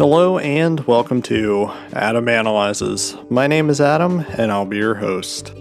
Hello and welcome to Adam Analyzes. My name is Adam and I'll be your host.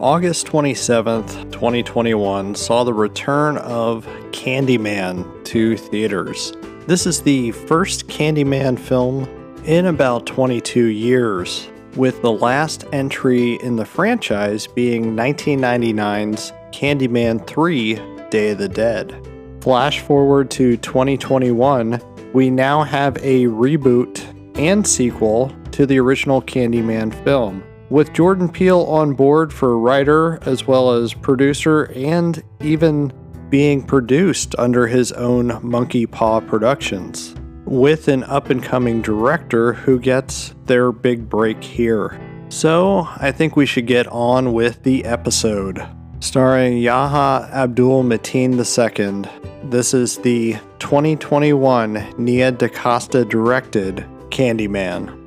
August 27th, 2021 saw the return of Candyman to theaters. This is the first Candyman film in about 22 years, with the last entry in the franchise being 1999's Candyman 3 Day of the Dead. Flash forward to 2021, we now have a reboot and sequel to the original Candyman film, with Jordan Peele on board for writer as well as producer and even being produced under his own Monkey Paw Productions, with an up and coming director who gets their big break here. So, I think we should get on with the episode starring Yahya Abdul Mateen II. This is the 2021 Nia DaCosta directed Candyman.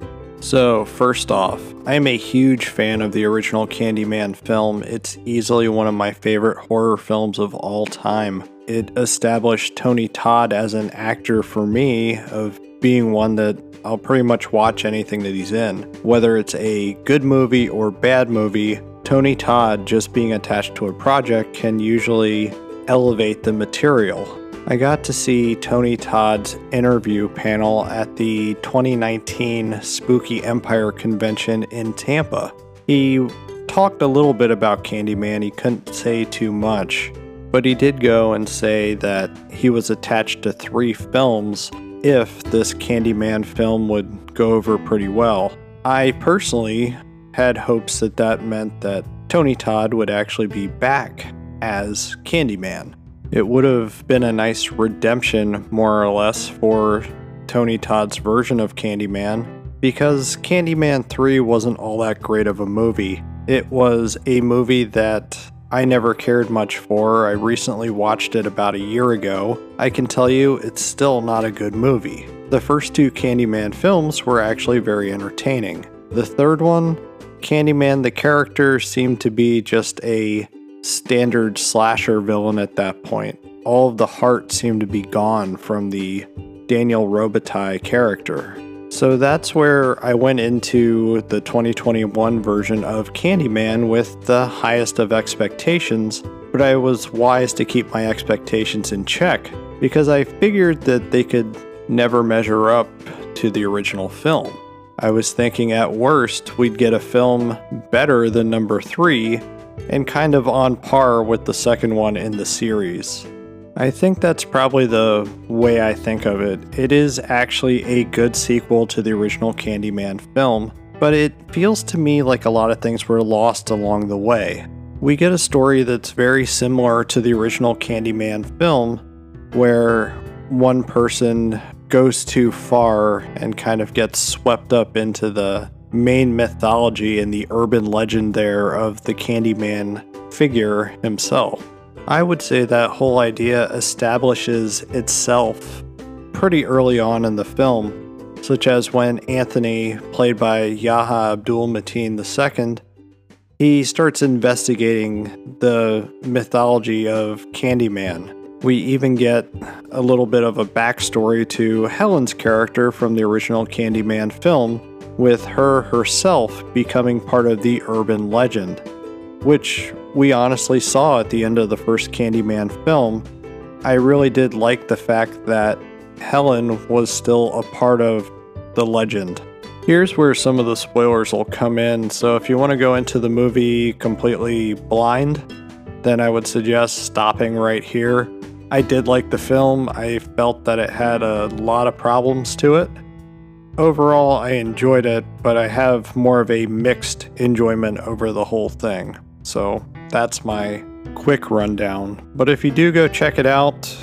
So, first off, I am a huge fan of the original Candyman film. It's easily one of my favorite horror films of all time. It established Tony Todd as an actor for me of being one that I'll pretty much watch anything that he's in. Whether it's a good movie or bad movie, Tony Todd just being attached to a project can usually elevate the material. I got to see Tony Todd's interview panel at the 2019 Spooky Empire convention in Tampa. He talked a little bit about Candyman, he couldn't say too much, but he did go and say that he was attached to three films if this Candyman film would go over pretty well. I personally had hopes that that meant that Tony Todd would actually be back as Candyman. It would have been a nice redemption, more or less, for Tony Todd's version of Candyman, because Candyman 3 wasn't all that great of a movie. It was a movie that I never cared much for. I recently watched it about a year ago. I can tell you it's still not a good movie. The first two Candyman films were actually very entertaining. The third one Candyman, the character, seemed to be just a standard slasher villain at that point. All of the heart seemed to be gone from the Daniel Robitaille character. So that's where I went into the 2021 version of Candyman with the highest of expectations, but I was wise to keep my expectations in check because I figured that they could never measure up to the original film. I was thinking at worst we'd get a film better than number three and kind of on par with the second one in the series. I think that's probably the way I think of it. It is actually a good sequel to the original Candyman film, but it feels to me like a lot of things were lost along the way. We get a story that's very similar to the original Candyman film, where one person goes too far and kind of gets swept up into the main mythology and the urban legend there of the Candyman figure himself. I would say that whole idea establishes itself pretty early on in the film, such as when Anthony, played by Yahya Abdul Mateen II, he starts investigating the mythology of Candyman we even get a little bit of a backstory to Helen's character from the original Candyman film, with her herself becoming part of the urban legend, which we honestly saw at the end of the first Candyman film. I really did like the fact that Helen was still a part of the legend. Here's where some of the spoilers will come in, so if you want to go into the movie completely blind, then I would suggest stopping right here I did like the film. I felt that it had a lot of problems to it. Overall, I enjoyed it, but I have more of a mixed enjoyment over the whole thing. So that's my quick rundown. But if you do go check it out,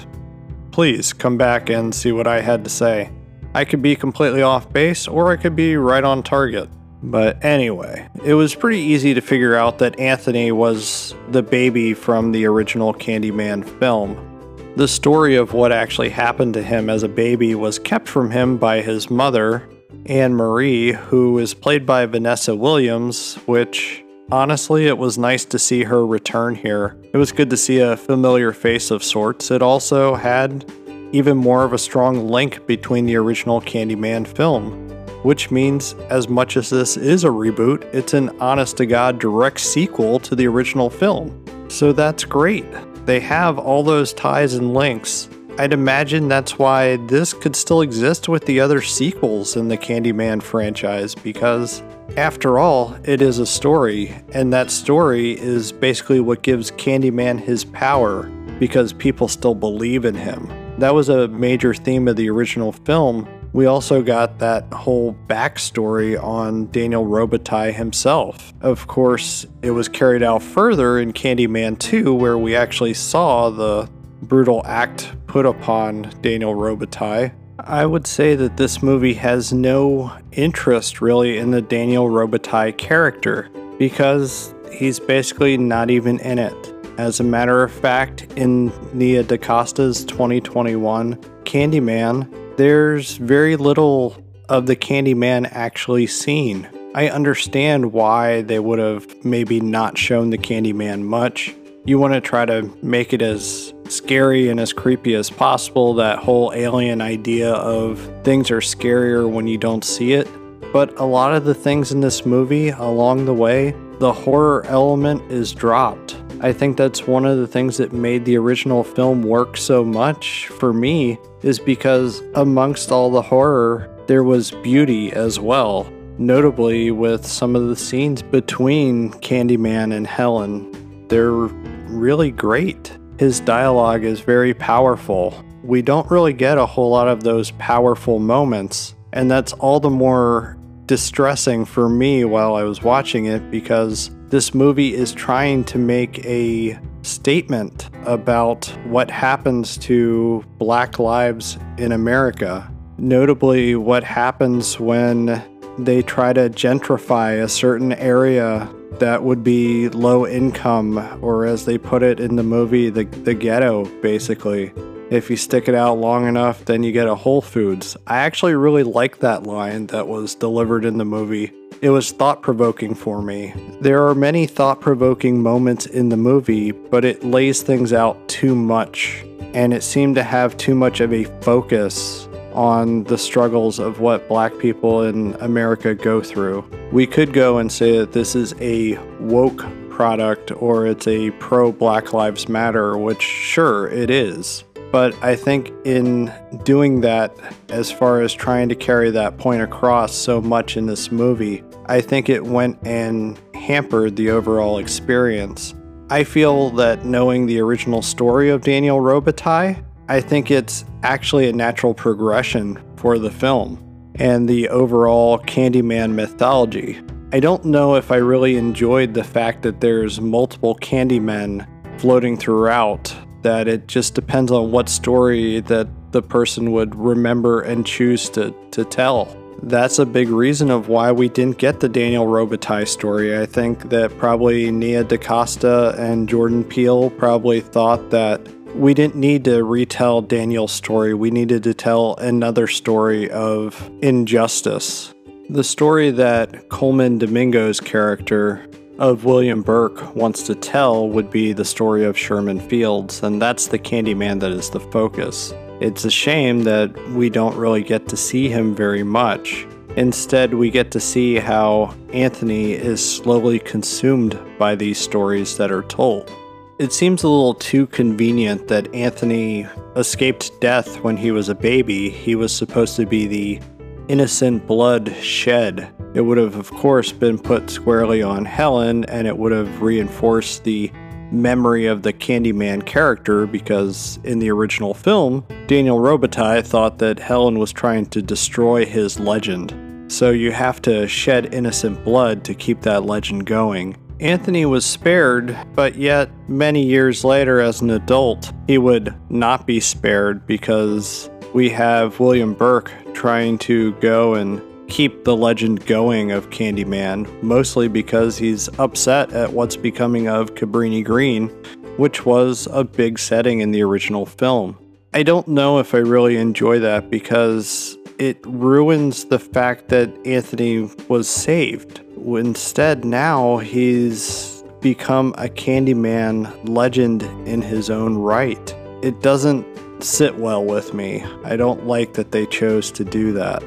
please come back and see what I had to say. I could be completely off base or I could be right on target. But anyway, it was pretty easy to figure out that Anthony was the baby from the original Candyman film. The story of what actually happened to him as a baby was kept from him by his mother, Anne Marie, who is played by Vanessa Williams, which honestly, it was nice to see her return here. It was good to see a familiar face of sorts. It also had even more of a strong link between the original Candyman film. Which means, as much as this is a reboot, it's an honest to God direct sequel to the original film. So that's great. They have all those ties and links. I'd imagine that's why this could still exist with the other sequels in the Candyman franchise because, after all, it is a story, and that story is basically what gives Candyman his power because people still believe in him. That was a major theme of the original film. We also got that whole backstory on Daniel Robitaille himself. Of course, it was carried out further in Candyman 2, where we actually saw the brutal act put upon Daniel Robitaille. I would say that this movie has no interest really in the Daniel Robitaille character because he's basically not even in it. As a matter of fact, in Nia DaCosta's 2021 Candyman, there's very little of the Candyman actually seen. I understand why they would have maybe not shown the Candyman much. You want to try to make it as scary and as creepy as possible, that whole alien idea of things are scarier when you don't see it. But a lot of the things in this movie along the way, the horror element is dropped. I think that's one of the things that made the original film work so much for me is because amongst all the horror, there was beauty as well. Notably, with some of the scenes between Candyman and Helen, they're really great. His dialogue is very powerful. We don't really get a whole lot of those powerful moments, and that's all the more distressing for me while I was watching it because this movie is trying to make a statement about what happens to black lives in America. Notably, what happens when they try to gentrify a certain area that would be low income, or as they put it in the movie, the, the ghetto, basically. If you stick it out long enough, then you get a Whole Foods. I actually really like that line that was delivered in the movie. It was thought provoking for me. There are many thought provoking moments in the movie, but it lays things out too much, and it seemed to have too much of a focus on the struggles of what black people in America go through. We could go and say that this is a woke product or it's a pro Black Lives Matter, which sure it is. But I think in doing that, as far as trying to carry that point across so much in this movie, I think it went and hampered the overall experience. I feel that knowing the original story of Daniel Robitaille, I think it's actually a natural progression for the film and the overall Candyman mythology. I don't know if I really enjoyed the fact that there's multiple Candymen floating throughout that it just depends on what story that the person would remember and choose to, to tell. That's a big reason of why we didn't get the Daniel Robitaille story. I think that probably Nia DaCosta and Jordan Peele probably thought that we didn't need to retell Daniel's story. We needed to tell another story of injustice. The story that Colman Domingo's character of William Burke wants to tell would be the story of Sherman Fields, and that's the Candyman that is the focus. It's a shame that we don't really get to see him very much. Instead, we get to see how Anthony is slowly consumed by these stories that are told. It seems a little too convenient that Anthony escaped death when he was a baby. He was supposed to be the innocent blood shed. It would have, of course, been put squarely on Helen, and it would have reinforced the memory of the Candyman character because in the original film, Daniel Robitaille thought that Helen was trying to destroy his legend. So you have to shed innocent blood to keep that legend going. Anthony was spared, but yet many years later, as an adult, he would not be spared because we have William Burke trying to go and keep the legend going of Candyman, mostly because he's upset at what's becoming of Cabrini Green, which was a big setting in the original film. I don't know if I really enjoy that because it ruins the fact that Anthony was saved. Instead, now he's become a Candyman legend in his own right. It doesn't sit well with me. I don't like that they chose to do that.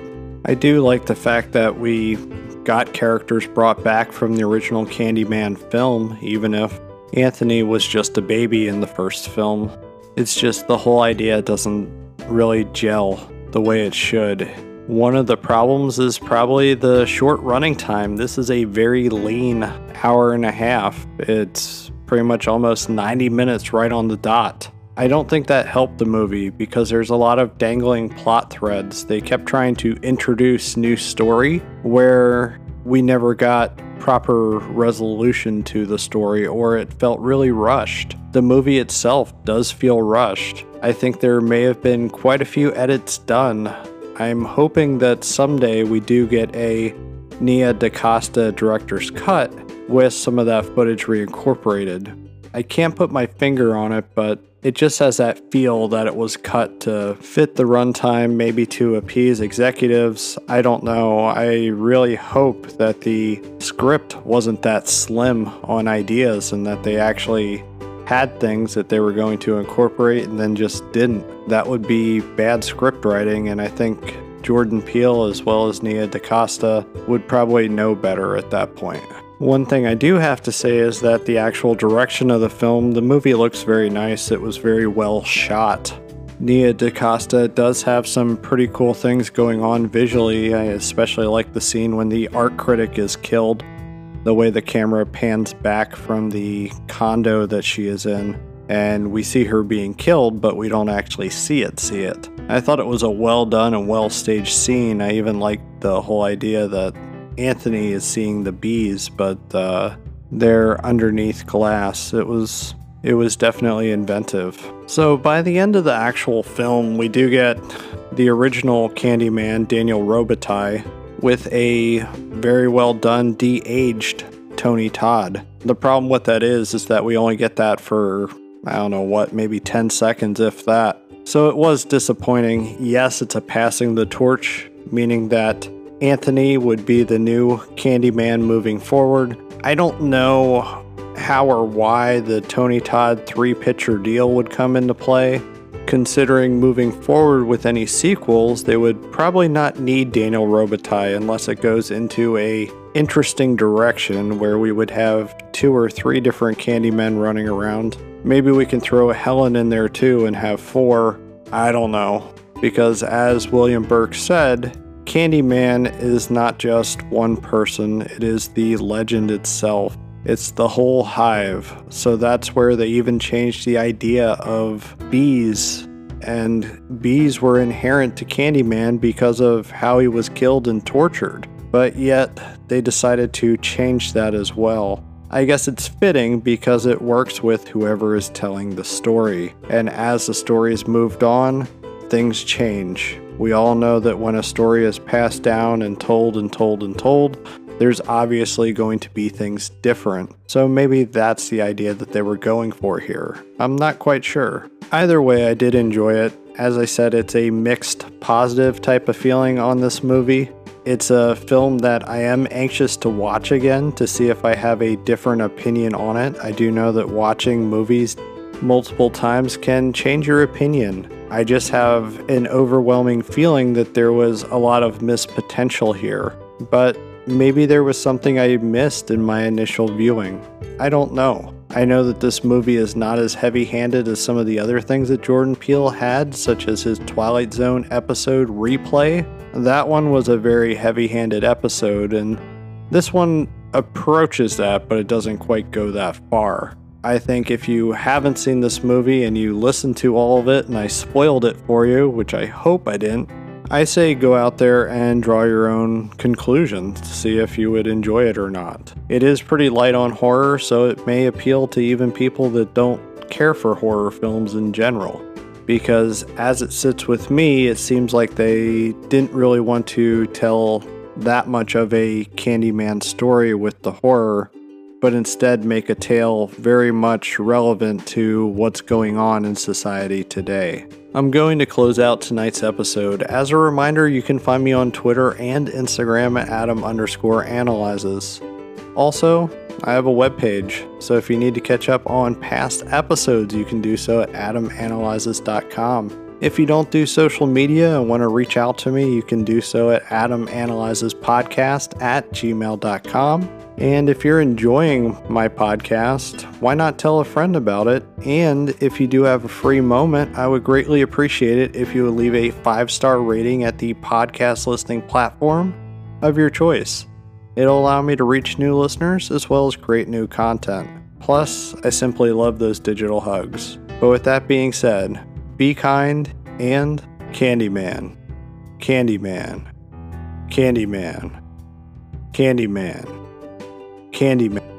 I do like the fact that we got characters brought back from the original Candyman film, even if Anthony was just a baby in the first film. It's just the whole idea doesn't really gel the way it should. One of the problems is probably the short running time. This is a very lean hour and a half. It's pretty much almost 90 minutes right on the dot. I don't think that helped the movie because there's a lot of dangling plot threads. They kept trying to introduce new story where we never got proper resolution to the story or it felt really rushed. The movie itself does feel rushed. I think there may have been quite a few edits done. I'm hoping that someday we do get a Nia DaCosta director's cut with some of that footage reincorporated. I can't put my finger on it, but it just has that feel that it was cut to fit the runtime, maybe to appease executives. I don't know. I really hope that the script wasn't that slim on ideas and that they actually had things that they were going to incorporate and then just didn't. That would be bad script writing, and I think Jordan Peele as well as Nia DaCosta would probably know better at that point. One thing I do have to say is that the actual direction of the film, the movie looks very nice. It was very well shot. Nia DaCosta does have some pretty cool things going on visually. I especially like the scene when the art critic is killed, the way the camera pans back from the condo that she is in, and we see her being killed, but we don't actually see it. See it. I thought it was a well done and well staged scene. I even liked the whole idea that Anthony is seeing the bees, but uh, they're underneath glass. It was it was definitely inventive. So by the end of the actual film, we do get the original Candyman, Daniel Robitaille, with a very well done de-aged Tony Todd. The problem with that is is that we only get that for I don't know what, maybe 10 seconds if that. So it was disappointing. Yes, it's a passing the torch, meaning that Anthony would be the new Candyman moving forward. I don't know how or why the Tony Todd three pitcher deal would come into play. Considering moving forward with any sequels, they would probably not need Daniel Robitaille unless it goes into a interesting direction where we would have two or three different Candymen running around. Maybe we can throw a Helen in there too and have four. I don't know. Because as William Burke said, Candyman is not just one person, it is the legend itself. It's the whole hive. So that's where they even changed the idea of bees. And bees were inherent to Candyman because of how he was killed and tortured. But yet, they decided to change that as well. I guess it's fitting because it works with whoever is telling the story. And as the story has moved on, things change. We all know that when a story is passed down and told and told and told, there's obviously going to be things different. So maybe that's the idea that they were going for here. I'm not quite sure. Either way, I did enjoy it. As I said, it's a mixed positive type of feeling on this movie. It's a film that I am anxious to watch again to see if I have a different opinion on it. I do know that watching movies multiple times can change your opinion. I just have an overwhelming feeling that there was a lot of missed potential here, but maybe there was something I missed in my initial viewing. I don't know. I know that this movie is not as heavy handed as some of the other things that Jordan Peele had, such as his Twilight Zone episode replay. That one was a very heavy handed episode, and this one approaches that, but it doesn't quite go that far. I think if you haven't seen this movie and you listened to all of it and I spoiled it for you, which I hope I didn't, I say go out there and draw your own conclusions to see if you would enjoy it or not. It is pretty light on horror, so it may appeal to even people that don't care for horror films in general. Because as it sits with me, it seems like they didn't really want to tell that much of a Candyman story with the horror but instead make a tale very much relevant to what's going on in society today. I'm going to close out tonight's episode. As a reminder, you can find me on Twitter and Instagram at Adam underscore analyzes. Also, I have a webpage. So if you need to catch up on past episodes, you can do so at adamanalyzes.com. If you don't do social media and want to reach out to me, you can do so at adamanalyzespodcast at gmail.com. And if you're enjoying my podcast, why not tell a friend about it? And if you do have a free moment, I would greatly appreciate it if you would leave a five star rating at the podcast listening platform of your choice. It'll allow me to reach new listeners as well as create new content. Plus, I simply love those digital hugs. But with that being said, be kind, and Candyman. Candyman. Candyman. Candyman. Candyman.